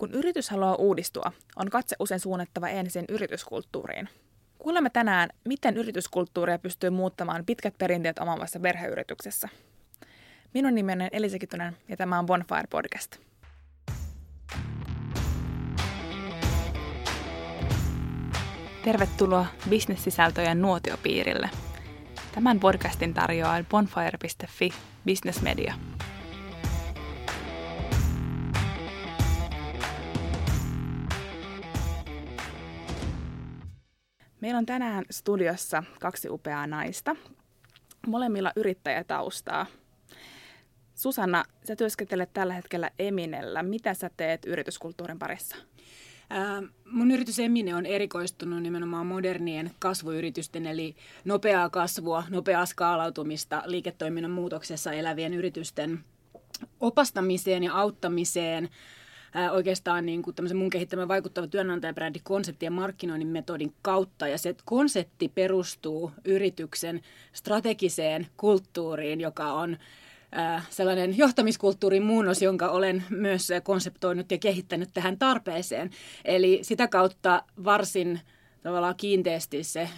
Kun yritys haluaa uudistua, on katse usein suunnattava ensin yrityskulttuuriin. Kuulemme tänään, miten yrityskulttuuria pystyy muuttamaan pitkät perinteet omaavassa perheyrityksessä. Minun nimeni on Elisa Kitunen ja tämä on Bonfire Podcast. Tervetuloa bisnessisältöjen nuotiopiirille. Tämän podcastin tarjoaa bonfire.fi Business Media. Meillä on tänään studiossa kaksi upeaa naista, molemmilla yrittäjätaustaa. Susanna, sä työskentelet tällä hetkellä Eminellä. Mitä sä teet yrityskulttuurin parissa? Ää, mun yritys Emine on erikoistunut nimenomaan modernien kasvuyritysten, eli nopeaa kasvua, nopeaa skaalautumista liiketoiminnan muutoksessa elävien yritysten opastamiseen ja auttamiseen – ää, oikeastaan niin kuin mun kehittämä vaikuttava työnantajabrändi konsepti ja markkinoinnin metodin kautta. Ja se konsepti perustuu yrityksen strategiseen kulttuuriin, joka on sellainen johtamiskulttuurin muunnos, jonka olen myös konseptoinut ja kehittänyt tähän tarpeeseen. Eli sitä kautta varsin tavallaan kiinteästi se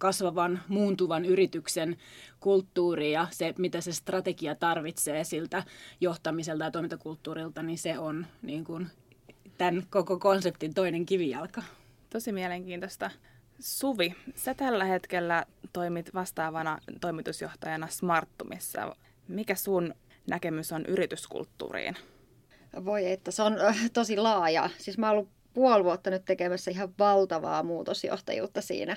kasvavan, muuntuvan yrityksen kulttuuri ja se, mitä se strategia tarvitsee siltä johtamiselta ja toimintakulttuurilta, niin se on niin kuin tämän koko konseptin toinen kivijalka. Tosi mielenkiintoista. Suvi, sä tällä hetkellä toimit vastaavana toimitusjohtajana Smarttumissa. Mikä sun näkemys on yrityskulttuuriin? Voi että, se on tosi laaja. Siis mä oon ollut puoli vuotta nyt tekemässä ihan valtavaa muutosjohtajuutta siinä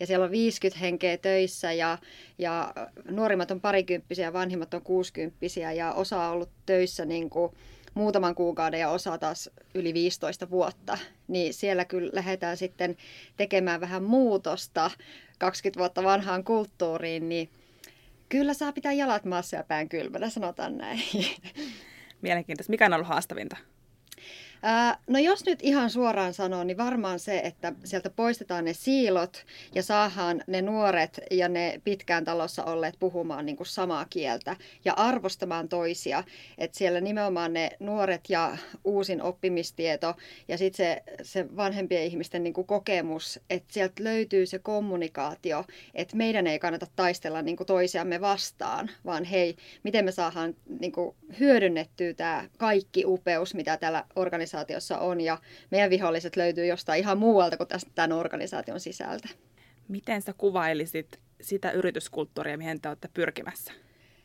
ja siellä on 50 henkeä töissä ja, ja nuorimmat on parikymppisiä, vanhimmat on kuusikymppisiä ja osa on ollut töissä niin kuin muutaman kuukauden ja osa taas yli 15 vuotta, niin siellä kyllä lähdetään sitten tekemään vähän muutosta 20 vuotta vanhaan kulttuuriin, niin kyllä saa pitää jalat maassa ja pään kylmänä, sanotaan näin. Mielenkiintoista. Mikä on ollut haastavinta? No jos nyt ihan suoraan sanoo, niin varmaan se, että sieltä poistetaan ne siilot ja saadaan ne nuoret ja ne pitkään talossa olleet puhumaan niin kuin samaa kieltä ja arvostamaan toisia. Että siellä nimenomaan ne nuoret ja uusin oppimistieto ja sitten se, se vanhempien ihmisten niin kuin kokemus, että sieltä löytyy se kommunikaatio, että meidän ei kannata taistella niin kuin toisiamme vastaan, vaan hei, miten me saadaan niin kuin hyödynnettyä tämä kaikki upeus, mitä täällä organisaatiossa organisaatiossa on ja meidän viholliset löytyy jostain ihan muualta kuin tästä tämän organisaation sisältä. Miten sä kuvailisit sitä yrityskulttuuria, mihin te olette pyrkimässä?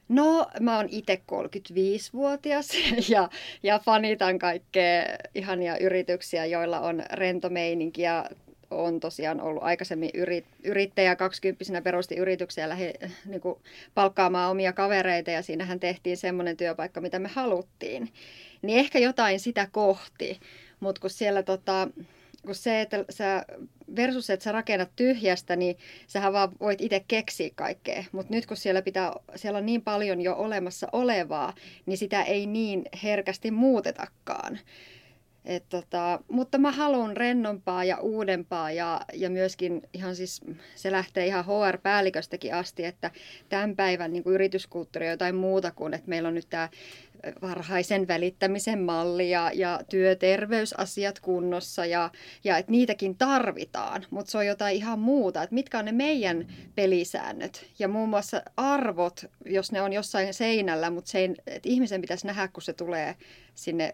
No, mä oon itse 35-vuotias ja, ja fanitan kaikkea ihania yrityksiä, joilla on rento meininki ja on tosiaan ollut aikaisemmin yrit, yrittäjä 20 perusti yrityksiä ja lähi niin kuin, palkkaamaan omia kavereita ja siinähän tehtiin semmoinen työpaikka, mitä me haluttiin niin ehkä jotain sitä kohti. Mutta kun siellä tota, kun se, että sä versus, että sä rakennat tyhjästä, niin sähän vaan voit itse keksiä kaikkea. Mutta nyt kun siellä, pitää, siellä on niin paljon jo olemassa olevaa, niin sitä ei niin herkästi muutetakaan. Et tota, mutta mä haluan rennompaa ja uudempaa ja, ja myöskin ihan siis, se lähtee ihan HR-päälliköstäkin asti, että tämän päivän niin kuin yrityskulttuuri on jotain muuta kuin, että meillä on nyt tämä varhaisen välittämisen malli ja, ja työterveysasiat kunnossa ja, ja että niitäkin tarvitaan, mutta se on jotain ihan muuta, että mitkä on ne meidän pelisäännöt? Ja muun muassa arvot, jos ne on jossain seinällä, mutta se, että ihmisen pitäisi nähdä, kun se tulee sinne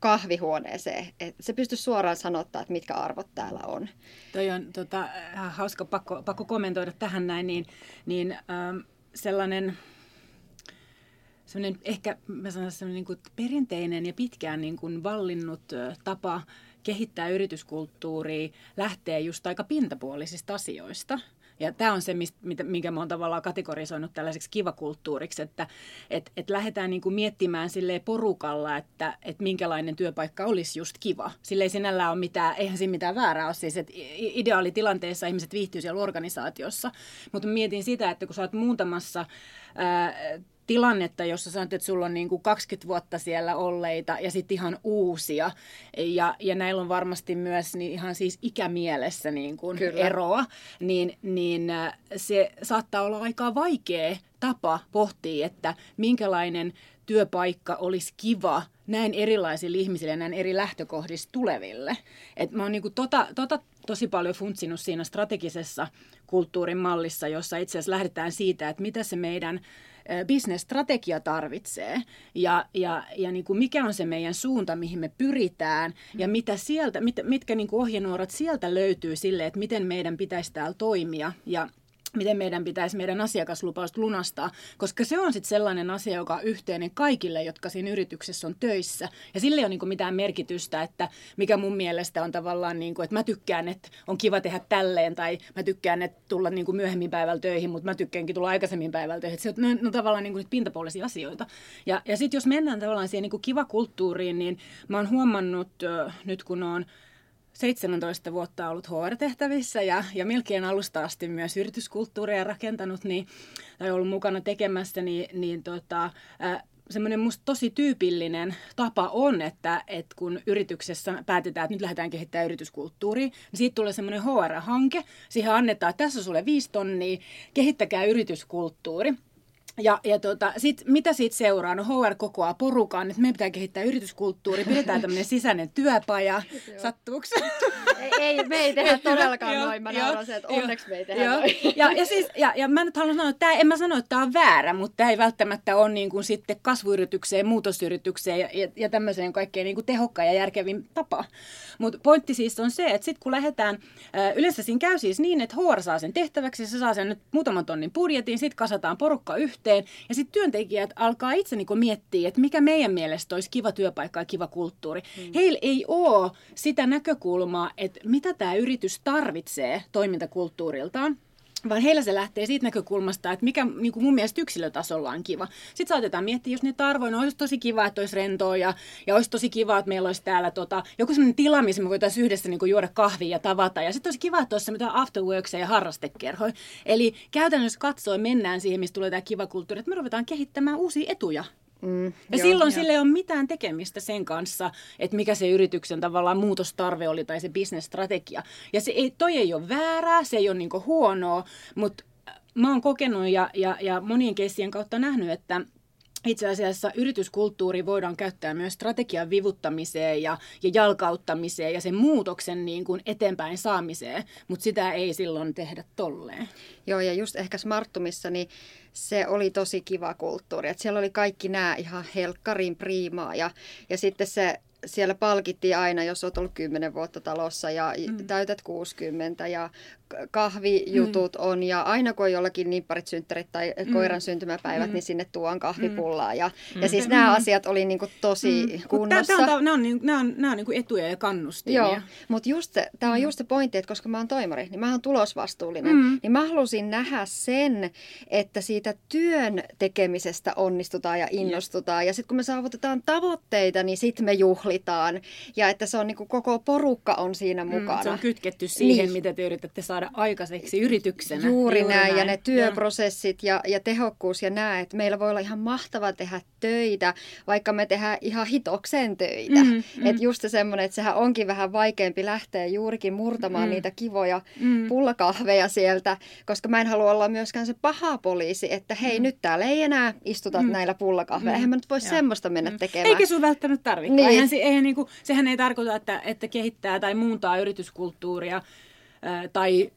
kahvihuoneeseen, että se pystyy suoraan sanottaa, että mitkä arvot täällä on. Toi on tota, hauska pakko, pakko kommentoida tähän näin, niin, niin ähm, sellainen semmoinen ehkä mä sanon, semmoinen niin kuin perinteinen ja pitkään niin kuin vallinnut tapa kehittää yrityskulttuuria lähtee just aika pintapuolisista asioista. Ja tämä on se, mistä, minkä mä oon tavallaan kategorisoinut tällaiseksi kivakulttuuriksi, että et, et lähdetään niinku miettimään sille porukalla, että et minkälainen työpaikka olisi just kiva. Sille ei sinällään ole mitään, eihän siinä mitään väärää ole siis, että ideaalitilanteessa ihmiset viihtyy siellä organisaatiossa. Mutta mietin sitä, että kun sä oot muutamassa ää, tilannetta, jossa sanot, että sulla on niin kuin 20 vuotta siellä olleita ja sitten ihan uusia. Ja, ja näillä on varmasti myös niin ihan siis ikämielessä niin kuin eroa, niin, niin äh, se saattaa olla aika vaikea tapa pohtia, että minkälainen työpaikka olisi kiva – näin erilaisille ihmisille ja näin eri lähtökohdista tuleville. Et mä oon niinku tota, tota tosi paljon funtsinut siinä strategisessa kulttuurin mallissa, jossa itse asiassa lähdetään siitä, että mitä se meidän business-strategia tarvitsee. Ja, ja, ja niin kuin mikä on se meidän suunta, mihin me pyritään ja mitä sieltä, mit, mitkä niin kuin ohjenuorat sieltä löytyy sille, että miten meidän pitäisi täällä toimia. Ja miten meidän pitäisi meidän asiakaslupausta lunastaa, koska se on sitten sellainen asia, joka on yhteinen kaikille, jotka siinä yrityksessä on töissä. Ja sille ei ole niin mitään merkitystä, että mikä mun mielestä on tavallaan, niin kuin, että mä tykkään, että on kiva tehdä tälleen, tai mä tykkään, että tulla niin kuin myöhemmin päivällä töihin, mutta mä tykkäänkin tulla aikaisemmin päivällä töihin. Se on, ne on tavallaan niin kuin pintapuolisia asioita. Ja, ja sitten jos mennään tavallaan siihen niin kuin kiva kulttuuriin, niin mä oon huomannut nyt kun on 17 vuotta ollut HR-tehtävissä ja, ja melkein alusta asti myös yrityskulttuuria rakentanut niin, tai ollut mukana tekemässä, niin, niin tota, äh, semmoinen musta tosi tyypillinen tapa on, että, että kun yrityksessä päätetään, että nyt lähdetään kehittämään yrityskulttuuria, niin siitä tulee semmoinen HR-hanke, siihen annetaan, että tässä on sulle viisi tonnia, kehittäkää yrityskulttuuri. Ja, ja tota, sit, mitä siitä seuraa? No HR kokoaa porukan, että meidän pitää kehittää yrityskulttuuri, pidetään tämmöinen sisäinen työpaja. Sattuuko ei, ei, me ei tehdä todellakaan noin. Mä nauran se, että onneksi me ei tehdä noin. Ja, ja, siis, ja, ja mä nyt haluan sanoa, että tämä, en mä sano, että tämä on väärä, mutta tämä ei välttämättä ole niin kuin sitten kasvuyritykseen, muutosyritykseen ja, ja, ja tämmöiseen kaikkein niin kuin tehokkaan ja järkevin tapa. Mutta pointti siis on se, että sitten kun lähdetään, yleensä siinä käy siis niin, että HR saa sen tehtäväksi, se saa sen nyt muutaman tonnin budjetin, sitten kasataan porukka yhteen, yhteen. Ja sitten työntekijät alkaa itse niin miettiä, että mikä meidän mielestä olisi kiva työpaikka ja kiva kulttuuri. Mm. Heillä ei ole sitä näkökulmaa, että mitä tämä yritys tarvitsee toimintakulttuuriltaan vaan heillä se lähtee siitä näkökulmasta, että mikä niin kuin mun mielestä yksilötasolla on kiva. Sitten saatetaan miettiä, jos niitä arvoja, no olisi tosi kiva, että olisi rentoa ja, ja olisi tosi kiva, että meillä olisi täällä tota, joku sellainen tila, missä me voitaisiin yhdessä niin kuin juoda kahvia ja tavata. Ja sitten olisi kiva, että olisi mitään afterworksia ja harrastekerhoja. Eli käytännössä katsoen mennään siihen, mistä tulee tämä kiva kulttuuri, että me ruvetaan kehittämään uusia etuja Mm, ja joo, silloin joo. sille ei ole mitään tekemistä sen kanssa, että mikä se yrityksen tavallaan muutostarve oli tai se bisnesstrategia. Ja se ei, toi ei ole väärää, se ei ole niinku huonoa, mutta mä oon kokenut ja, ja, ja monien keissien kautta nähnyt, että itse asiassa yrityskulttuuri voidaan käyttää myös strategian vivuttamiseen ja, ja jalkauttamiseen ja sen muutoksen niin kuin eteenpäin saamiseen, mutta sitä ei silloin tehdä tolleen. Joo, ja just ehkä Smarttumissa, niin se oli tosi kiva kulttuuri. Että siellä oli kaikki nämä ihan helkkarin priimaa ja, ja sitten se siellä palkittiin aina, jos olet ollut 10 vuotta talossa ja mm. täytät 60 ja kahvijutut mm. on ja aina kun on jollakin nimpparit, synttärit tai mm. koiran syntymäpäivät, mm. niin sinne tuon kahvipullaa. Ja, mm. ja siis nämä mm. asiat oli niinku tosi mm. kunnossa. Tämä on, nämä on, nämä on, nämä on niinku etuja ja kannustimia. Joo, mutta just tämä on mm. just se pointti, että koska mä oon toimari, niin mä oon tulosvastuullinen, mm. niin mä halusin nähdä sen, että siitä työn tekemisestä onnistutaan ja innostutaan. Ja, ja sitten kun me saavutetaan tavoitteita, niin sitten me juhlitaan. Ja että se on niinku koko porukka on siinä mukana. Mm, se on kytketty siihen, niin. mitä te yritätte saada saada aikaiseksi yrityksenä. Juuri, Juuri näin, näin, ja ne työprosessit ja, ja tehokkuus ja nämä, että meillä voi olla ihan mahtava tehdä töitä, vaikka me tehdään ihan hitokseen töitä. Mm, mm. Että just se semmoinen, että sehän onkin vähän vaikeampi lähteä juurikin murtamaan mm. niitä kivoja mm. pullakahveja sieltä, koska mä en halua olla myöskään se paha poliisi, että hei mm. nyt täällä ei enää istuta mm. näillä pullakahveilla. Mm. Eihän mä nyt voi semmoista mennä mm. tekemään. Eikä sun välttämättä tarvitse. Niin. Eihän, eihän, niin kuin, sehän ei tarkoita, että, että kehittää tai muuntaa yrityskulttuuria tai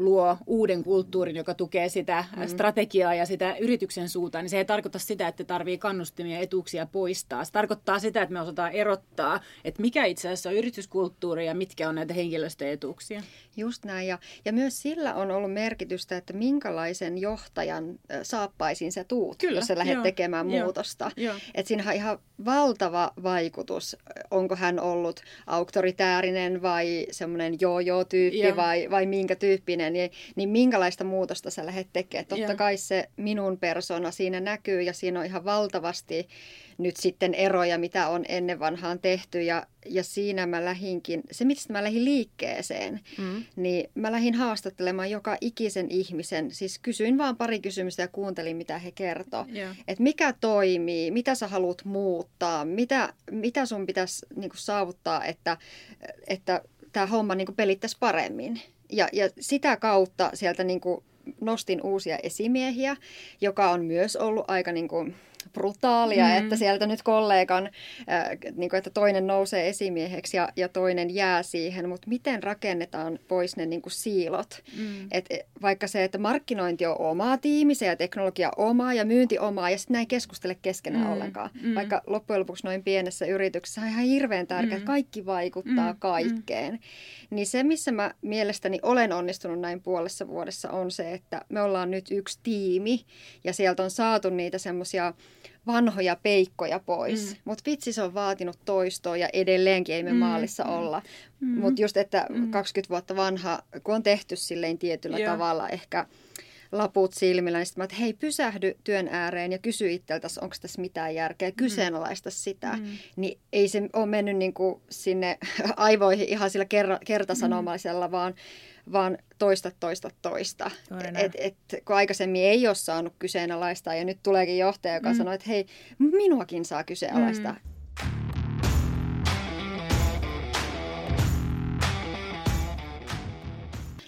luo uuden kulttuurin, joka tukee sitä mm. strategiaa ja sitä yrityksen suuntaan, niin se ei tarkoita sitä, että tarvii kannustimia ja etuuksia poistaa. Se tarkoittaa sitä, että me osataan erottaa, että mikä itse asiassa on yrityskulttuuri ja mitkä on näitä henkilöstöetuuksia. Just näin. Ja, ja myös sillä on ollut merkitystä, että minkälaisen johtajan saappaisiin sä tuut, Kyllä, jos sä lähdet joo, tekemään joo, muutosta. Että siinä on ihan valtava vaikutus. Onko hän ollut auktoritäärinen vai semmoinen joo-joo-tyyppi vai, vai minkä tyyppinen, niin, niin minkälaista muutosta sä lähdet tekemään. Totta joo. kai se minun persona siinä näkyy ja siinä on ihan valtavasti nyt sitten eroja, mitä on ennen vanhaan tehty. Ja, ja siinä mä lähinkin, se mistä mä lähdin liikkeeseen, mm. niin mä lähdin haastattelemaan joka ikisen ihmisen. Siis kysyin vaan pari kysymystä ja kuuntelin, mitä he kertoo. Yeah. Että mikä toimii, mitä sä haluat muuttaa, mitä, mitä sun pitäisi niin saavuttaa, että, että tämä homma niin pelittäisi paremmin. Ja, ja sitä kautta sieltä niin nostin uusia esimiehiä, joka on myös ollut aika niin kuin brutaalia, mm. että sieltä nyt kollegan, äh, niin kuin, että toinen nousee esimieheksi ja, ja toinen jää siihen, mutta miten rakennetaan pois ne niin kuin siilot? Mm. Et, e, vaikka se, että markkinointi on omaa tiimissä ja teknologia omaa ja myynti omaa ja sitten näin keskustele keskenään mm. ollenkaan. Mm. Vaikka loppujen lopuksi noin pienessä yrityksessä on ihan hirveän tärkeää, mm. että kaikki vaikuttaa mm. kaikkeen. Mm. Niin se, missä mä mielestäni olen onnistunut näin puolessa vuodessa on se, että me ollaan nyt yksi tiimi ja sieltä on saatu niitä semmoisia vanhoja peikkoja pois. Mm. Mutta vitsi se on vaatinut toistoa ja edelleenkin ei me mm. maalissa mm. olla. Mm. Mutta just, että mm. 20 vuotta vanha, kun on tehty silleen tietyllä Joo. tavalla ehkä laput silmillä, niin sitten että hei pysähdy työn ääreen ja kysy itseltäsi, onko tässä mitään järkeä, kyseenalaista sitä. Mm. Niin ei se ole mennyt niin kuin sinne aivoihin ihan sillä kerra, kertasanomaisella, mm. vaan vaan toista, toista, toista. Et, et, kun aikaisemmin ei ole saanut kyseenalaistaa ja nyt tuleekin johtaja, joka mm. sanoo, että hei, minuakin saa kyseenalaistaa. Mm.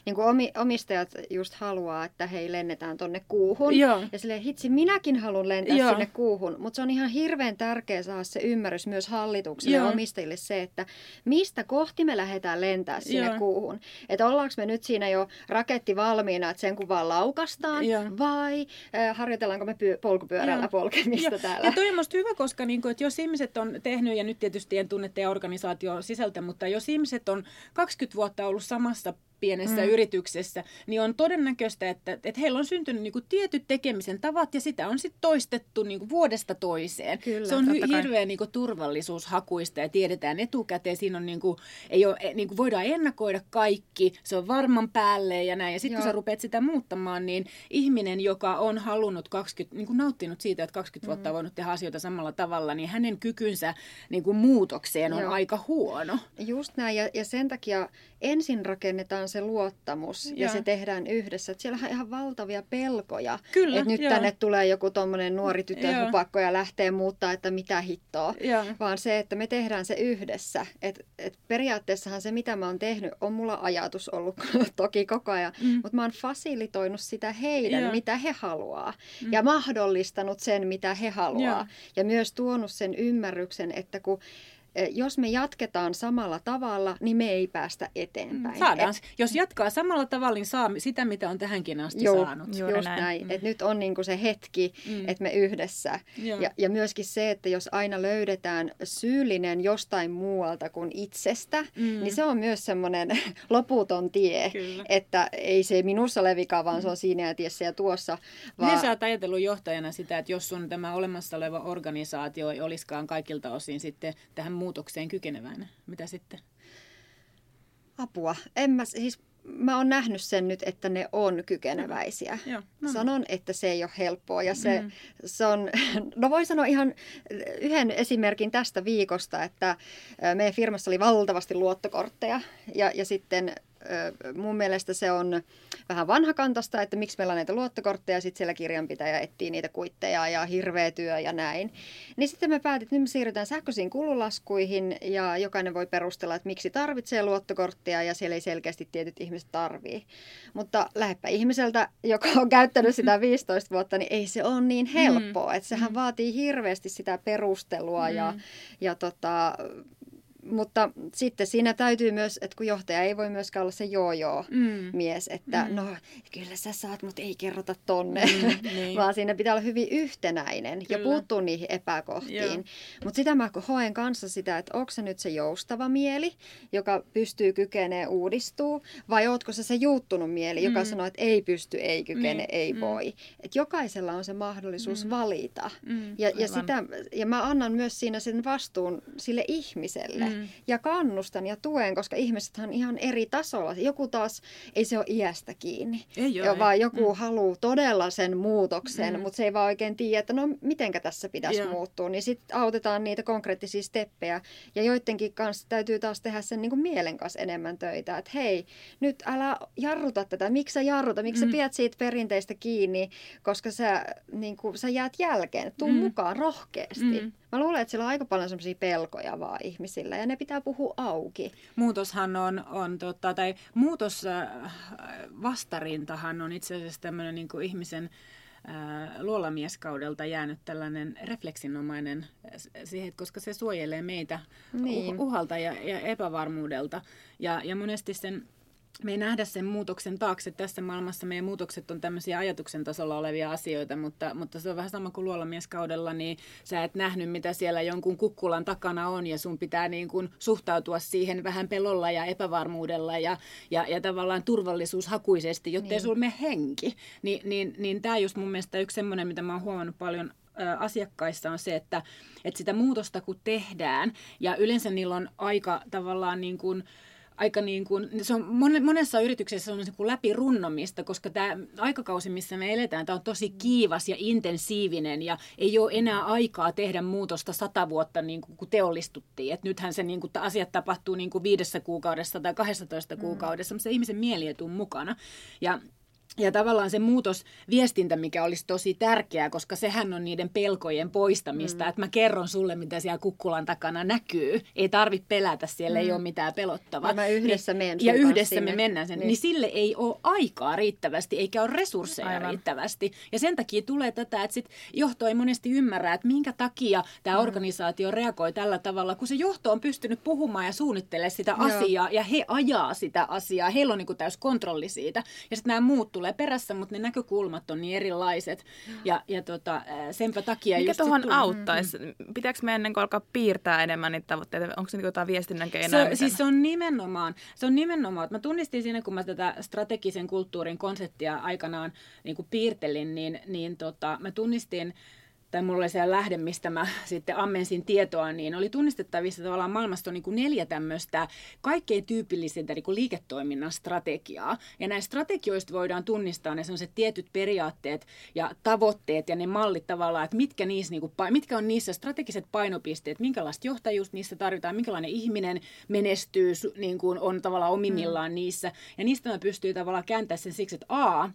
Niin kuin omistajat just haluaa, että hei lennetään tonne kuuhun. Joo. Ja silleen, hitsi, minäkin haluan lentää Joo. sinne kuuhun. Mutta se on ihan hirveän tärkeä saada se ymmärrys myös hallitukselle Joo. ja omistajille se, että mistä kohti me lähdetään lentää sinne Joo. kuuhun. Että ollaanko me nyt siinä jo raketti valmiina, että sen kun vaan laukastaan, Joo. vai äh, harjoitellaanko me py- polkupyörällä Joo. polkemista Joo. täällä. Ja toi on musta hyvä, koska niin kuin, että jos ihmiset on tehnyt, ja nyt tietysti en tunne teidän organisaation sisältä, mutta jos ihmiset on 20 vuotta ollut samassa pienessä mm. yrityksessä, niin on todennäköistä, että, että heillä on syntynyt niin kuin tietyt tekemisen tavat ja sitä on sitten toistettu niin kuin vuodesta toiseen. Kyllä, se on hy- hirveän niin kuin turvallisuushakuista ja tiedetään etukäteen. Siinä on, niin kuin, ei ole, niin kuin voidaan ennakoida kaikki, se on varman päälle ja näin. Ja sitten kun sä rupeat sitä muuttamaan, niin ihminen, joka on halunnut 20, niin kuin nauttinut siitä, että 20 vuotta on mm. voinut tehdä asioita samalla tavalla, niin hänen kykynsä niin kuin muutokseen on Joo. aika huono. Just näin ja, ja sen takia ensin rakennetaan se luottamus ja, ja se tehdään yhdessä. Siellä on ihan valtavia pelkoja. Kyllä, että nyt joo. tänne tulee joku tuommoinen nuori tytö hupakko ja lähtee muuttaa, että mitä hittoa. Joo. Vaan se, että me tehdään se yhdessä. Et, et periaatteessahan se, mitä mä oon tehnyt, on mulla ajatus ollut toki koko ajan. Mm. Mutta mä oon fasilitoinut sitä heidän, joo. mitä he haluaa. Mm. Ja mahdollistanut sen, mitä he haluaa. Joo. Ja myös tuonut sen ymmärryksen, että kun jos me jatketaan samalla tavalla, niin me ei päästä eteenpäin. Saadaan. Et, jos jatkaa samalla tavalla, niin saa sitä, mitä on tähänkin asti joo, saanut. Just näin. näin. Mm. Et nyt on niinku se hetki, mm. että me yhdessä. Ja, ja myöskin se, että jos aina löydetään syyllinen jostain muualta kuin itsestä, mm. niin se on myös semmoinen loputon tie. Kyllä. Että ei se minussa ole vika, vaan mm. se on siinä ja tiessä ja tuossa. Vaan... sä oot ajatellut johtajana sitä, että jos sun tämä olemassa oleva organisaatio ei olisikaan kaikilta osin sitten tähän muutokseen kykeneväinen? Mitä sitten? Apua. En mä, siis mä oon nähnyt sen nyt, että ne on kykeneväisiä. Joo, no. Niin. Sanon, että se ei ole helppoa. Ja se, mm. se on, no voi sanoa ihan yhden esimerkin tästä viikosta, että meidän firmassa oli valtavasti luottokortteja. Ja, ja sitten mun mielestä se on vähän vanhakantasta, että miksi meillä on näitä luottokortteja, sitten siellä kirjanpitäjä etsii niitä kuitteja ja hirveä työ ja näin. Niin sitten me päätit, että nyt me siirrytään sähköisiin kululaskuihin ja jokainen voi perustella, että miksi tarvitsee luottokorttia ja siellä ei selkeästi tietyt ihmiset tarvii. Mutta lähdepä ihmiseltä, joka on käyttänyt sitä 15 vuotta, niin ei se ole niin helppoa. Mm. Että sehän mm. vaatii hirveästi sitä perustelua mm. ja, ja tota, mutta sitten siinä täytyy myös, että kun johtaja ei voi myöskään olla se joo-joo-mies, mm. että mm. no kyllä sä saat, mutta ei kerrota tonne, mm, niin. vaan siinä pitää olla hyvin yhtenäinen kyllä. ja puuttua niihin epäkohtiin. Mutta sitä mä hoen kanssa sitä, että onko se nyt se joustava mieli, joka pystyy kykenee uudistuu, vai ootko se se juuttunut mieli, mm. joka sanoo, että ei pysty, ei kykene, niin. ei mm. voi. Et jokaisella on se mahdollisuus mm. valita. Mm. Ja, ja, sitä, ja mä annan myös siinä sen vastuun sille ihmiselle. Mm. Ja kannustan ja tuen, koska ihmiset on ihan eri tasolla. Joku taas, ei se ole iästä kiinni. Ei ole, vaan joku mm. haluaa todella sen muutoksen, mm. mutta se ei vaan oikein tiedä, että no mitenkä tässä pitäisi Joo. muuttua. Niin sitten autetaan niitä konkreettisia steppejä. Ja joidenkin kanssa täytyy taas tehdä sen niin kuin mielen kanssa enemmän töitä. Että hei, nyt älä jarruta tätä. Miksi sä jarruta? Miksi mm. sä pidät siitä perinteistä kiinni? Koska sä, niin kuin, sä jäät jälkeen. Tuu mm. mukaan rohkeasti. Mm. Mä luulen, että siellä on aika paljon semmoisia pelkoja vaan ihmisillä ja ne pitää puhua auki. Muutoshan on, on tota, tai muutos vastarintahan on itse asiassa tämmöinen niin ihmisen luolamieskaudelta jäänyt tällainen refleksinomainen siihen, koska se suojelee meitä niin. uhalta ja, ja epävarmuudelta. Ja, ja monesti sen me ei nähdä sen muutoksen taakse. Tässä maailmassa meidän muutokset on tämmöisiä ajatuksen tasolla olevia asioita, mutta, mutta se on vähän sama kuin luolamieskaudella, niin sä et nähnyt, mitä siellä jonkun kukkulan takana on, ja sun pitää niin kuin suhtautua siihen vähän pelolla ja epävarmuudella ja, ja, ja tavallaan turvallisuushakuisesti, jottei niin. sulla mene henki. Ni, niin, niin tämä just mun mielestä yksi semmoinen, mitä mä oon huomannut paljon asiakkaissa on se, että, että sitä muutosta kun tehdään, ja yleensä niillä on aika tavallaan niin kuin, aika niin kuin, se on monessa yrityksessä se on niin kuin läpirunnomista, koska tämä aikakausi, missä me eletään, tämä on tosi kiivas ja intensiivinen ja ei ole enää aikaa tehdä muutosta sata vuotta niin kuin, kun teollistuttiin. Et nythän se niin kuin, asiat tapahtuu niin kuin viidessä kuukaudessa tai 12 mm. kuukaudessa, mutta se ihmisen mieli ei tule mukana. Ja ja tavallaan se muutos viestintä, mikä olisi tosi tärkeää, koska sehän on niiden pelkojen poistamista, mm. että mä kerron sulle, mitä siellä kukkulan takana näkyy. Ei tarvitse pelätä, siellä mm. ei ole mitään pelottavaa. Ja mä yhdessä niin, Ja yhdessä sinne. me mennään sen. Niin. niin sille ei ole aikaa riittävästi, eikä ole resursseja Aivan. riittävästi. Ja sen takia tulee tätä, että sit johto ei monesti ymmärrä, että minkä takia tämä mm. organisaatio reagoi tällä tavalla, kun se johto on pystynyt puhumaan ja suunnittelemaan sitä Joo. asiaa, ja he ajaa sitä asiaa. Heillä on niin täys kontrolli siitä. Ja sitten nämä muut tulee perässä, mutta ne näkökulmat on niin erilaiset. Ja, ja tota, senpä takia Mikä tuohon auttaisi? Mm. Pitääkö me ennen kuin alkaa piirtää enemmän niitä tavoitteita? Onko se niin jotain viestinnän keinoja? Se, siis se on nimenomaan, se on nimenomaan, mä tunnistin siinä, kun mä tätä strategisen kulttuurin konseptia aikanaan niin kuin piirtelin, niin, niin tota, mä tunnistin tai mulla oli siellä lähde, mistä mä sitten ammensin tietoa, niin oli tunnistettavissa tavallaan maailmasta on niin kuin neljä tämmöistä kaikkein tyypillisintä niin kuin liiketoiminnan strategiaa. Ja näistä strategioista voidaan tunnistaa ne sellaiset tietyt periaatteet ja tavoitteet ja ne mallit tavallaan, että mitkä, niissä, niin kuin, mitkä on niissä strategiset painopisteet, minkälaista johtajuutta niissä tarvitaan, minkälainen ihminen menestyy, niin kuin on tavallaan omimillaan mm. niissä. Ja niistä mä pystyy tavallaan kääntämään sen siksi, että A,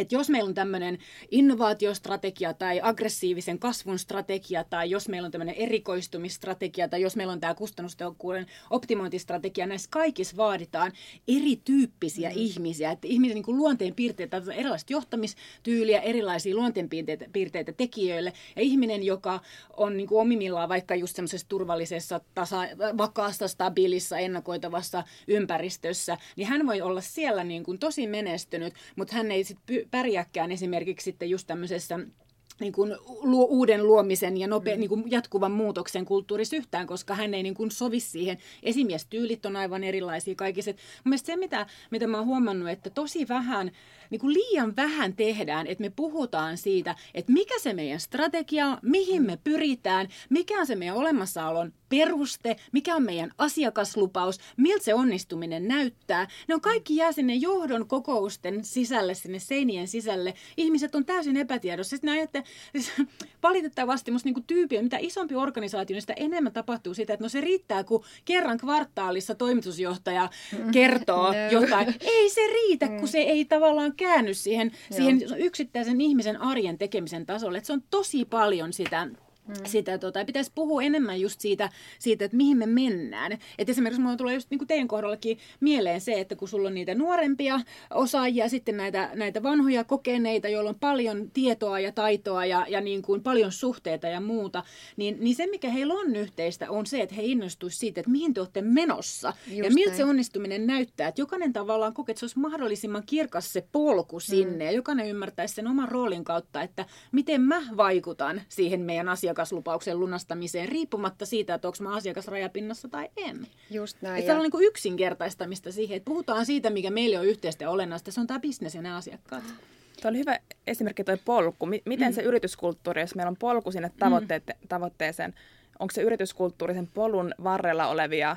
että jos meillä on tämmöinen innovaatiostrategia tai aggressiivisen kasvun strategia tai jos meillä on tämmöinen erikoistumistrategia tai jos meillä on tämä kustannustehokkuuden optimointistrategia, näissä kaikissa vaaditaan erityyppisiä mm. ihmisiä. Että ihmisen niin luonteen piirteitä, erilaista johtamistyyliä, erilaisia luonteen piirteitä tekijöille. Ja ihminen, joka on niin kuin omimillaan vaikka just semmoisessa turvallisessa, tasa, vakaassa, stabiilissa, ennakoitavassa ympäristössä, niin hän voi olla siellä niin kuin tosi menestynyt, mutta hän ei sitten pärjääkään esimerkiksi sitten just tämmöisessä niin kuin luo, uuden luomisen ja nope, mm. niin kuin jatkuvan muutoksen kulttuurissa yhtään, koska hän ei niin kuin sovi siihen. Esimiestyylit on aivan erilaisia kaikissa. Mielestäni se, mitä, mitä mä oon huomannut, että tosi vähän, niin kuin liian vähän tehdään, että me puhutaan siitä, että mikä se meidän strategia on, mihin me pyritään, mikä on se meidän olemassaolon peruste, mikä on meidän asiakaslupaus, miltä se onnistuminen näyttää. Ne on kaikki jää sinne johdon kokousten sisälle, sinne seinien sisälle. Ihmiset on täysin epätiedossa. Sitten ne ajatte, siis, valitettavasti musta niinku tyyppi, mitä isompi organisaatio, niin sitä enemmän tapahtuu sitä, että no se riittää, kun kerran kvartaalissa toimitusjohtaja kertoo no. jotain. Ei se riitä, kun mm. se ei tavallaan käänny siihen, siihen yksittäisen ihmisen arjen tekemisen tasolle. Että se on tosi paljon sitä Mm. Sitä, tota, pitäisi puhua enemmän just siitä, siitä, että mihin me mennään. Et esimerkiksi mulla tulee just niin kuin teidän kohdallakin mieleen se, että kun sulla on niitä nuorempia osaajia, sitten näitä, näitä vanhoja kokeneita, joilla on paljon tietoa ja taitoa ja, ja niin kuin paljon suhteita ja muuta, niin, niin se, mikä heillä on yhteistä, on se, että he innostuisivat siitä, että mihin te olette menossa just ja miltä näin. se onnistuminen näyttää. Että jokainen tavallaan kokee, että se olisi mahdollisimman kirkas se polku sinne mm. ja jokainen ymmärtäisi sen oman roolin kautta, että miten mä vaikutan siihen meidän asiakkaan asiakaslupauksen lunastamiseen riippumatta siitä, että onko mä asiakasrajapinnassa tai en. Just näin. Että ja... on niin yksinkertaistamista siihen, että puhutaan siitä, mikä meille on yhteistä ja olennaista. Se on tämä bisnes ja nämä asiakkaat. Tuo oli hyvä esimerkki tuo polku. Miten mm. se yrityskulttuuri, jos meillä on polku sinne tavoitteet, mm. tavoitteeseen, onko se yrityskulttuuri sen polun varrella olevia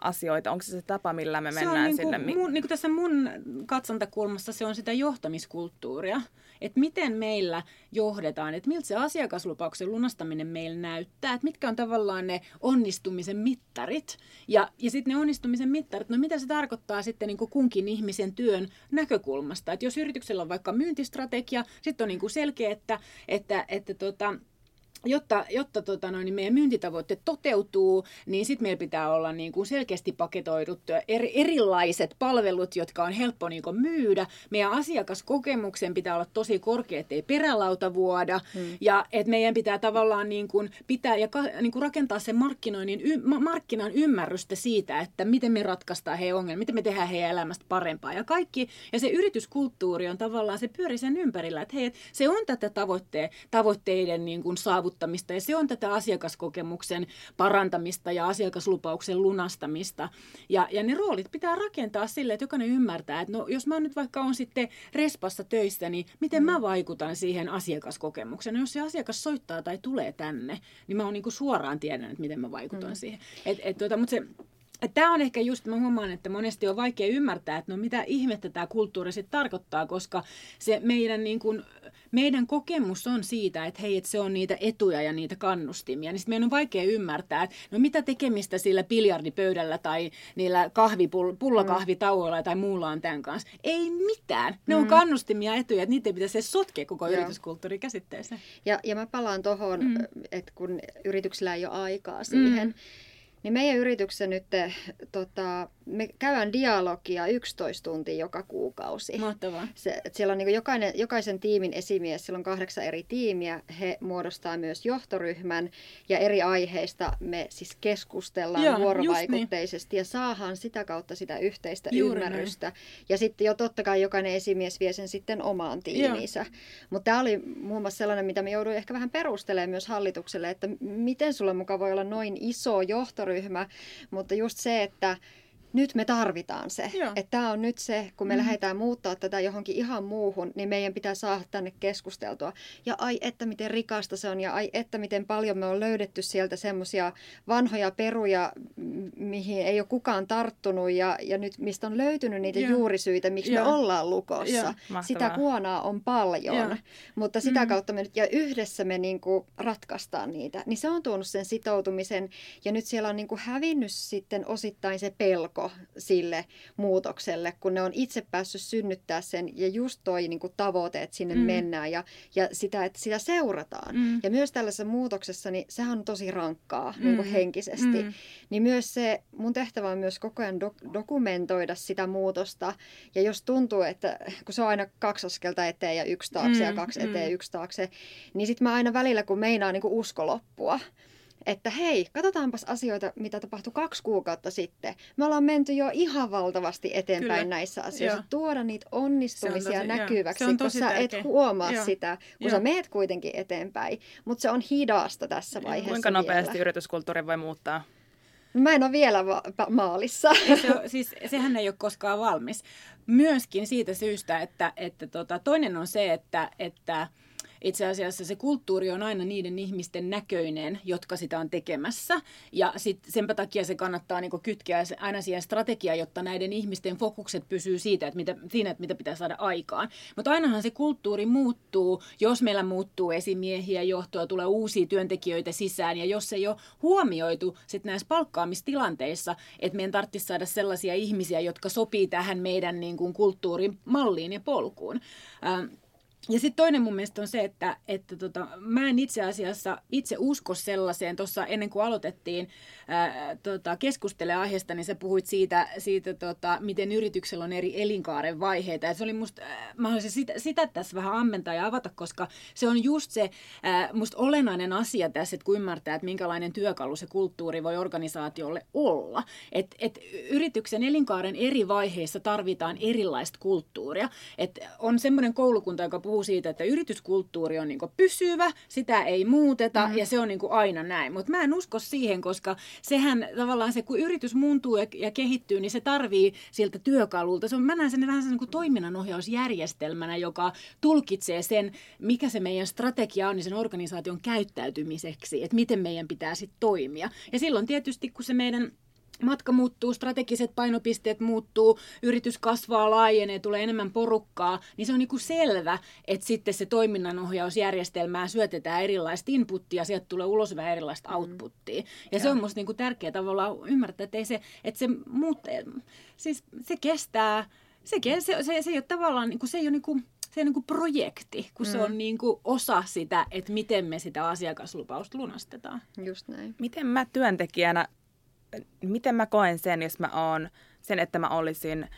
asioita? Onko se se tapa, millä me mennään niin sinne? Mun, niin kuin tässä mun katsontakulmassa se on sitä johtamiskulttuuria. Että miten meillä johdetaan, että miltä se asiakaslupauksen lunastaminen meillä näyttää, että mitkä on tavallaan ne onnistumisen mittarit. Ja, ja sitten ne onnistumisen mittarit, no mitä se tarkoittaa sitten niin kuin kunkin ihmisen työn näkökulmasta. Että jos yrityksellä on vaikka myyntistrategia, sitten on niin kuin selkeä, että, että, että tota, jotta, jotta tota noin, niin meidän myyntitavoitteet toteutuu, niin sitten meillä pitää olla niin kuin selkeästi paketoidut eri, erilaiset palvelut, jotka on helppo niin kuin myydä. Meidän asiakaskokemuksen pitää olla tosi korkea, ettei perälauta vuoda. Hmm. Ja että meidän pitää tavallaan niin kuin pitää ja ka, niin kuin rakentaa sen markkinoinnin, y, markkinan ymmärrystä siitä, että miten me ratkaistaan heidän ongelmia, miten me tehdään heidän elämästä parempaa. Ja kaikki, ja se yrityskulttuuri on tavallaan, se pyörii sen ympärillä, että hei, se on tätä tavoitteen, tavoitteiden niin kuin saavuttamista saavuttamista ja se on tätä asiakaskokemuksen parantamista ja asiakaslupauksen lunastamista. Ja, ja ne roolit pitää rakentaa sille, että jokainen ymmärtää, että no, jos mä nyt vaikka on sitten respassa töissä, niin miten mä mm. vaikutan siihen asiakaskokemukseen. No, jos se asiakas soittaa tai tulee tänne, niin mä oon niin kuin suoraan tiedän, että miten mä vaikutan mm. siihen. Et, et, tuota, mutta se Tämä on ehkä just, mä huomaan, että monesti on vaikea ymmärtää, että no mitä ihmettä tämä kulttuuri sitten tarkoittaa, koska se meidän, niin kuin, meidän kokemus on siitä, että hei, että se on niitä etuja ja niitä kannustimia, niin sitten meidän on vaikea ymmärtää, että no mitä tekemistä sillä biljardipöydällä tai niillä kahvipull- pullakahvitauoilla tai muulla on tämän kanssa. Ei mitään. Ne on mm. kannustimia etuja, että niitä ei pitäisi sotkea koko Joo. yrityskulttuuri käsitteeseen. Ja, ja mä palaan tuohon, mm. että kun yrityksillä ei ole aikaa siihen, mm niin meidän yrityksessä nyt tota, me käydään dialogia 11 tuntia joka kuukausi. Mahtavaa. Se, siellä on niin jokainen, jokaisen tiimin esimies, siellä on kahdeksan eri tiimiä, he muodostaa myös johtoryhmän ja eri aiheista me siis keskustellaan Joo, vuorovaikutteisesti niin. ja saahan sitä kautta sitä yhteistä Juuri ymmärrystä. Näin. Ja sitten jo totta kai jokainen esimies vie sen sitten omaan tiimiinsä. Mutta tämä oli muun muassa sellainen, mitä me jouduin ehkä vähän perustelemaan myös hallitukselle, että miten sulla mukaan voi olla noin iso johtoryhmä, mutta just se, että nyt me tarvitaan se. Että tämä on nyt se, kun me mm. lähdetään muuttaa tätä johonkin ihan muuhun, niin meidän pitää saada tänne keskusteltua. Ja ai että miten rikasta se on ja ai että miten paljon me on löydetty sieltä semmoisia vanhoja peruja, mihin ei ole kukaan tarttunut ja, ja nyt mistä on löytynyt niitä Joo. juurisyitä, miksi Joo. me ollaan lukossa. Sitä kuonaa on paljon, Joo. mutta sitä mm. kautta me nyt, ja yhdessä me niinku ratkaistaan niitä. Niin se on tuonut sen sitoutumisen ja nyt siellä on niinku hävinnyt sitten osittain se pelko usko sille muutokselle, kun ne on itse päässyt synnyttää sen ja just toi niin kuin tavoite, että sinne mm. mennään ja, ja sitä, että sitä seurataan. Mm. Ja myös tällaisessa muutoksessa, niin sehän on tosi rankkaa mm. niin kuin henkisesti. Mm. Niin myös se, mun tehtävä on myös koko ajan do- dokumentoida sitä muutosta. Ja jos tuntuu, että kun se on aina kaksi askelta eteen ja yksi taakse mm. ja kaksi eteen ja mm. yksi taakse, niin sitten mä aina välillä, kun meinaa niin kuin usko loppua, että hei, katsotaanpas asioita, mitä tapahtui kaksi kuukautta sitten. Me ollaan menty jo ihan valtavasti eteenpäin Kyllä. näissä asioissa. Joo. Tuoda niitä onnistumisia tosi, näkyväksi, kun sä et huomaa joo. sitä, kun joo. sä meet kuitenkin eteenpäin. Mutta se on hidasta tässä vaiheessa Kuinka nopeasti vielä. yrityskulttuuri voi muuttaa? Mä en ole vielä va- maalissa. Se on, siis, sehän ei ole koskaan valmis. Myöskin siitä syystä, että, että tota, toinen on se, että, että itse asiassa se kulttuuri on aina niiden ihmisten näköinen, jotka sitä on tekemässä. Ja sit senpä takia se kannattaa niinku kytkeä aina siihen strategiaan, jotta näiden ihmisten fokukset pysyy siitä, että mitä, siinä, että mitä pitää saada aikaan. Mutta ainahan se kulttuuri muuttuu, jos meillä muuttuu esimiehiä, johtoa, tulee uusia työntekijöitä sisään. Ja jos ei ole huomioitu sit näissä palkkaamistilanteissa, että meidän tarvitsisi saada sellaisia ihmisiä, jotka sopii tähän meidän niin kuin, kulttuurin malliin ja polkuun. Ähm, ja sitten toinen mun mielestä on se, että, että tota, mä en itse asiassa itse usko sellaiseen. Tuossa ennen kuin aloitettiin tota, keskustele aiheesta, niin sä puhuit siitä, siitä tota, miten yrityksellä on eri elinkaaren vaiheita. Ja se oli musta, ää, mä haluaisin sitä, sitä tässä vähän ammentaa ja avata, koska se on just se ää, musta olennainen asia tässä, että kun ymmärtää, että minkälainen työkalu se kulttuuri voi organisaatiolle olla. Et, et yrityksen elinkaaren eri vaiheissa tarvitaan erilaista kulttuuria. Et on semmoinen koulukunta, joka puhuu siitä, että yrityskulttuuri on niin pysyvä, sitä ei muuteta mm. ja se on niin aina näin. Mutta mä en usko siihen, koska sehän tavallaan se, kun yritys muuntuu ja, ja kehittyy, niin se tarvii siltä työkalulta. Se on, mä näen sen vähän sen niin toiminnanohjausjärjestelmänä, joka tulkitsee sen, mikä se meidän strategia on niin sen organisaation käyttäytymiseksi, että miten meidän pitää sitten toimia. Ja silloin tietysti, kun se meidän matka muuttuu, strategiset painopisteet muuttuu, yritys kasvaa, laajenee, tulee enemmän porukkaa, niin se on niin kuin selvä, että sitten se toiminnanohjausjärjestelmää syötetään erilaista inputtia, sieltä tulee ulos vähän erilaista mm. outputtia. Ja, ja. se on minusta niin kuin tärkeää tavallaan ymmärtää, että, ei se, että se, muut, siis se kestää, se, se, se, se ei ole tavallaan, niin kuin, se ei ole niin kuin, se niin kuin projekti, kun mm. se on niin kuin osa sitä, että miten me sitä asiakaslupausta lunastetaan. Just näin. Miten mä työntekijänä, miten mä koen sen, jos mä oon sen, että mä olisin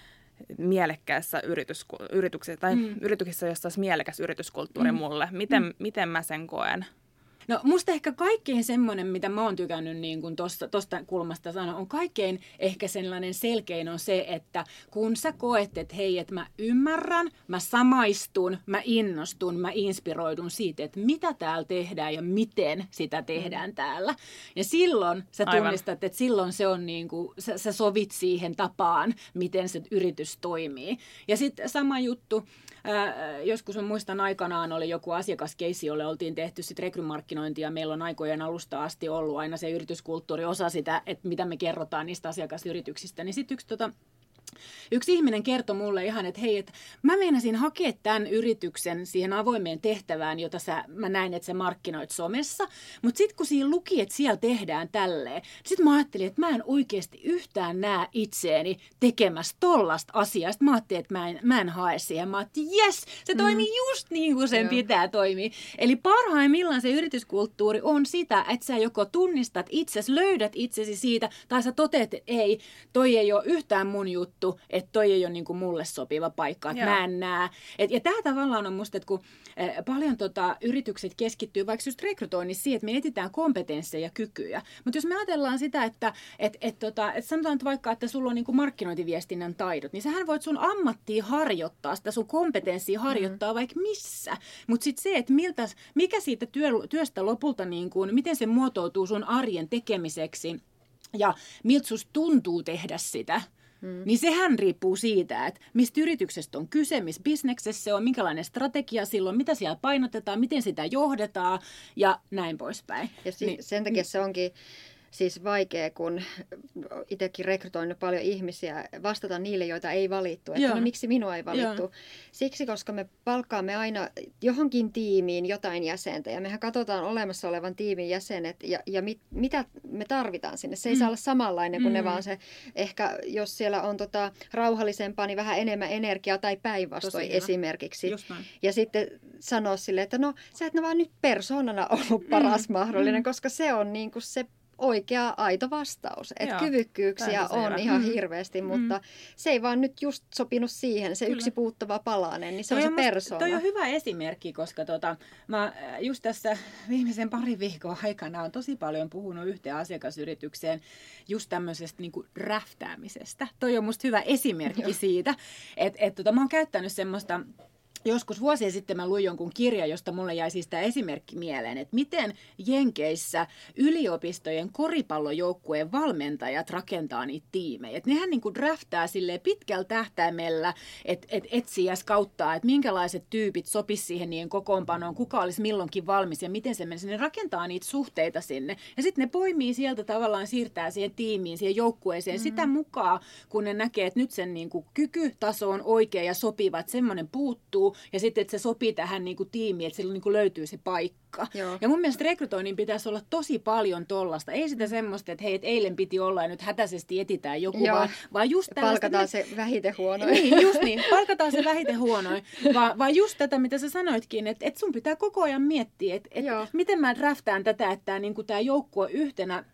mielekkäässä yritys, yrityksessä tai mm. yrityksessä, jossa olisi mielekäs yrityskulttuuri mm. mulle. Miten, mm. miten mä sen koen? No musta ehkä kaikkein semmoinen, mitä mä oon tykännyt niin kuin tosta, tosta kulmasta sanoa, on kaikkein ehkä sellainen selkein on se, että kun sä koet, että hei, että mä ymmärrän, mä samaistun, mä innostun, mä inspiroidun siitä, että mitä täällä tehdään ja miten sitä tehdään mm. täällä. Ja silloin sä tunnistat, Aivan. että silloin se on niin kuin, sä, sä sovit siihen tapaan, miten se yritys toimii. Ja sitten sama juttu, ää, joskus mä muistan aikanaan oli joku asiakaskeissi, jolle oltiin tehty sitten rekrymarkkinointia. Meillä on aikojen alusta asti ollut aina se yrityskulttuuri osa sitä, että mitä me kerrotaan niistä asiakasyrityksistä. Niin sitten yksi tota, Yksi ihminen kertoi mulle ihan, että hei, että mä meinasin hakea tämän yrityksen siihen avoimeen tehtävään, jota sä, mä näin, että sä markkinoit somessa. Mutta sitten kun siinä luki, että siellä tehdään tälleen, sitten mä ajattelin, että mä en oikeasti yhtään näe itseäni tekemässä tollasta asiaa. Sitten mä ajattelin, että mä en, mä en hae siihen. Mä ajattelin, yes, se toimii mm. just niin kuin sen Joo. pitää toimia. Eli parhaimmillaan se yrityskulttuuri on sitä, että sä joko tunnistat itsesi, löydät itsesi siitä, tai sä toteat, että ei, toi ei ole yhtään mun juttu että toi ei ole niin kuin mulle sopiva paikka, että mä en näe. Et, ja tämä tavallaan on musta, että kun eh, paljon tota, yritykset keskittyy vaikka just rekrytoinnissa siihen, että me etsitään kompetensseja ja kykyjä. Mutta jos me ajatellaan sitä, että et, et, tota, et sanotaan että vaikka, että sulla on niin kuin markkinointiviestinnän taidot, niin sähän voit sun ammattia harjoittaa, sitä sun kompetenssia harjoittaa mm. vaikka missä. Mutta sitten se, että miltä, mikä siitä työ, työstä lopulta, niin kuin, miten se muotoutuu sun arjen tekemiseksi, ja miltä susta tuntuu tehdä sitä, Mm. Niin sehän riippuu siitä, että mistä yrityksestä on kyse, missä bisneksessä se on, minkälainen strategia silloin, mitä siellä painotetaan, miten sitä johdetaan ja näin poispäin. Ja si- niin, sen takia se onkin siis vaikea, kun itsekin rekrytoinut paljon ihmisiä, vastata niille, joita ei valittu. Että no miksi minua ei valittu? Joo. Siksi, koska me palkkaamme aina johonkin tiimiin jotain jäsentä ja mehän katsotaan olemassa olevan tiimin jäsenet ja, ja mit, mitä me tarvitaan sinne. Se ei mm. saa olla samanlainen kuin mm. ne, vaan se ehkä, jos siellä on tota, rauhallisempaa, niin vähän enemmän energiaa tai päinvastoin esimerkiksi. Ja sitten sanoa sille, että no sä et vaan nyt persoonana ollut paras mm. mahdollinen, mm. koska se on niin kuin se oikea aito vastaus. Että kyvykkyyksiä on ihan mm. hirveästi, mutta mm. se ei vaan nyt just sopinut siihen, se Kyllä. yksi puuttuva palanen, niin se toi on, se persoona. Toi on hyvä esimerkki, koska tota, mä äh, just tässä viimeisen pari viikon aikana on tosi paljon puhunut yhteen asiakasyritykseen just tämmöisestä niin kuin räftäämisestä. Toi on musta hyvä esimerkki Joo. siitä, että et, tota, mä oon käyttänyt semmoista Joskus vuosia sitten mä luin jonkun kirja, josta mulle jäi siis tämä esimerkki mieleen, että miten Jenkeissä yliopistojen koripallojoukkueen valmentajat rakentaa niitä tiimejä. Et nehän niinku draftaa sille pitkällä tähtäimellä, että et etsii ja skauttaa, että minkälaiset tyypit sopis siihen niiden kokoonpanoon, kuka olisi milloinkin valmis ja miten se menisi. Ne rakentaa niitä suhteita sinne. Ja sitten ne poimii sieltä tavallaan, siirtää siihen tiimiin, siihen joukkueeseen mm. sitä mukaan, kun ne näkee, että nyt sen niinku kykytaso on oikea ja sopiva, että semmoinen puuttuu ja sitten, että se sopii tähän niin kuin tiimiin, että silloin niin kuin löytyy se paikka. Joo. Ja mun mielestä rekrytoinnin pitäisi olla tosi paljon tollasta. Ei sitä semmoista, että hei, että eilen piti olla ja nyt hätäisesti etitään joku, Joo. vaan, vaan just tällaista... Palkataan se vähiten huonoin. Niin, just niin. Palkataan se vähiten huonoin. Vaan, vaan just tätä, mitä sä sanoitkin, että, että sun pitää koko ajan miettiä, että, että miten mä draftaan tätä, että tämä, niin kuin tämä joukkue yhtenä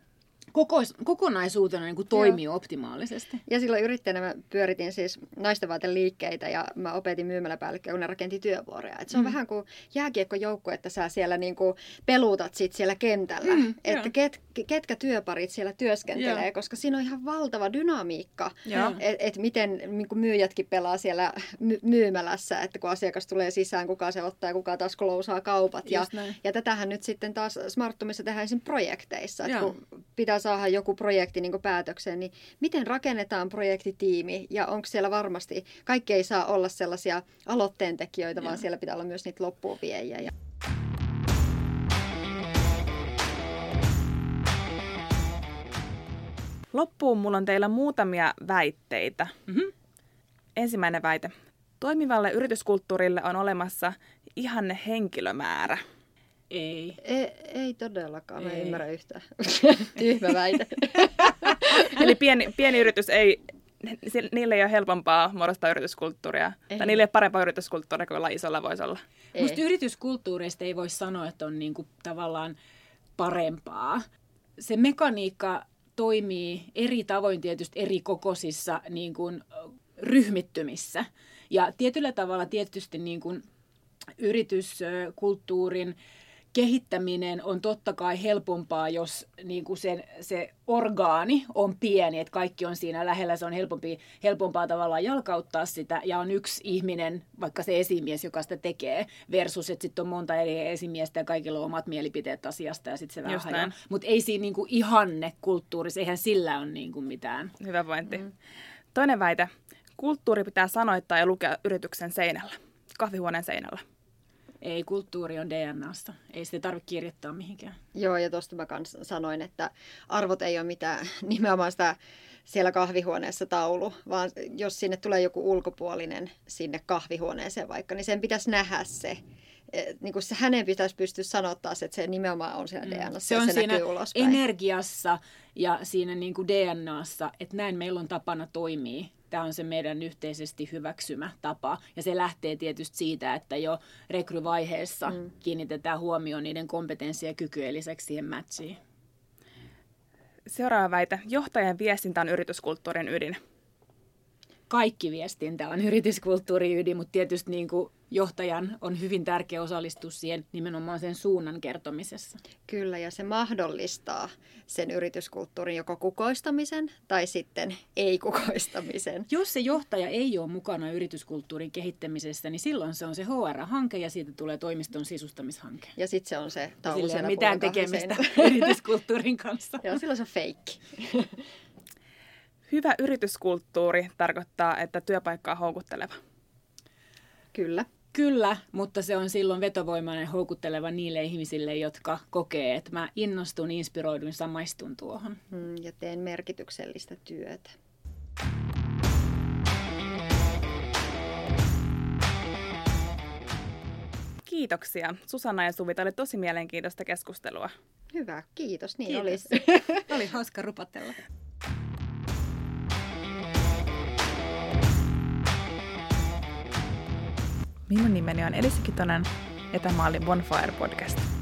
koko, kokonaisuutena niin kuin toimii Joo. optimaalisesti. Ja silloin yrittäjänä mä pyöritin siis naisten liikkeitä ja mä opetin myymäläpäällikköä, kun ne rakenti työvuoroja. Et se on mm. vähän kuin jääkiekkojoukko, että sä siellä niin kuin peluutat sit siellä kentällä. Mm, että ket, ketkä työparit siellä työskentelee, Joo. koska siinä on ihan valtava dynamiikka. Että et miten niin kuin myyjätkin pelaa siellä my- myymälässä, että kun asiakas tulee sisään, kuka se ottaa ja kuka taas klousaa kaupat. ja, ja tätähän nyt sitten taas Smarttumissa tehdään projekteissa, että kun pitää saada joku projekti niin päätökseen, niin miten rakennetaan projektitiimi ja onko siellä varmasti, kaikki ei saa olla sellaisia aloitteentekijöitä, vaan siellä pitää olla myös niitä loppuun viejä. Loppuun mulla on teillä muutamia väitteitä. Mm-hmm. Ensimmäinen väite. Toimivalle yrityskulttuurille on olemassa ihanne henkilömäärä. Ei. Ei, ei todellakaan, mä ei. ymmärrä yhtään. Tyhmä väite. Eli pieni, pieni yritys ei, niille ei ole helpompaa muodostaa yrityskulttuuria. Ei. Tai niille ei ole parempaa yrityskulttuuria kuin isolla voisi olla. Ei. Musta yrityskulttuurista ei voi sanoa, että on niinku tavallaan parempaa. Se mekaniikka toimii eri tavoin tietysti eri kokoisissa niin kuin, ryhmittymissä. Ja tietyllä tavalla tietysti niin kuin, yrityskulttuurin kehittäminen on totta kai helpompaa, jos niin kuin sen, se orgaani on pieni, että kaikki on siinä lähellä, se on helpompi, helpompaa tavallaan jalkauttaa sitä, ja on yksi ihminen, vaikka se esimies, joka sitä tekee, versus, että sitten on monta eri esimiestä ja kaikilla on omat mielipiteet asiasta, ja sitten se vähän Mutta ei siinä niin kuin ihanne kulttuurissa, eihän sillä ole niin kuin mitään. Hyvä pointti. Mm. Toinen väite. Kulttuuri pitää sanoittaa ja lukea yrityksen seinällä, kahvihuoneen seinällä. Ei, kulttuuri on DNAsta. Ei sitä tarvitse kirjoittaa mihinkään. Joo, ja tuosta mä kanssa sanoin, että arvot ei ole mitään nimenomaan sitä siellä kahvihuoneessa taulu, vaan jos sinne tulee joku ulkopuolinen sinne kahvihuoneeseen vaikka, niin sen pitäisi nähdä se. Niin kuin se hänen pitäisi pystyä sanottaa se, että se nimenomaan on siellä mm. DNAssa se on se siinä ulospäin. energiassa ja siinä niin kuin DNAssa, että näin meillä on tapana toimia tämä on se meidän yhteisesti hyväksymä tapa. Ja se lähtee tietysti siitä, että jo rekryvaiheessa mm. kiinnitetään huomioon niiden kompetenssi ja kykyjen lisäksi siihen matchiin. Seuraava väite. Johtajan viestintä on yrityskulttuurin ydin. Kaikki viestintä on yrityskulttuurin ydin, mutta tietysti niin kuin johtajan on hyvin tärkeä osallistua siihen nimenomaan sen suunnan kertomisessa. Kyllä, ja se mahdollistaa sen yrityskulttuurin joko kukoistamisen tai sitten ei-kukoistamisen. Jos se johtaja ei ole mukana yrityskulttuurin kehittämisessä, niin silloin se on se HR-hanke ja siitä tulee toimiston sisustamishanke. Ja sitten se on se taulu siellä mitään tekemistä yrityskulttuurin kanssa. Joo, silloin se on feikki. Hyvä yrityskulttuuri tarkoittaa, että työpaikka on houkutteleva. Kyllä. Kyllä, mutta se on silloin vetovoimainen houkutteleva niille ihmisille, jotka kokee, että mä innostun, inspiroidun, samaistun tuohon. Mm, ja teen merkityksellistä työtä. Kiitoksia. Susanna ja Suvi, oli tosi mielenkiintoista keskustelua. Hyvä, kiitos. Niin kiitos. olisi. oli hauska rupatella. Minun nimeni on Elisa Kitonen ja tämä oli Bonfire Podcast.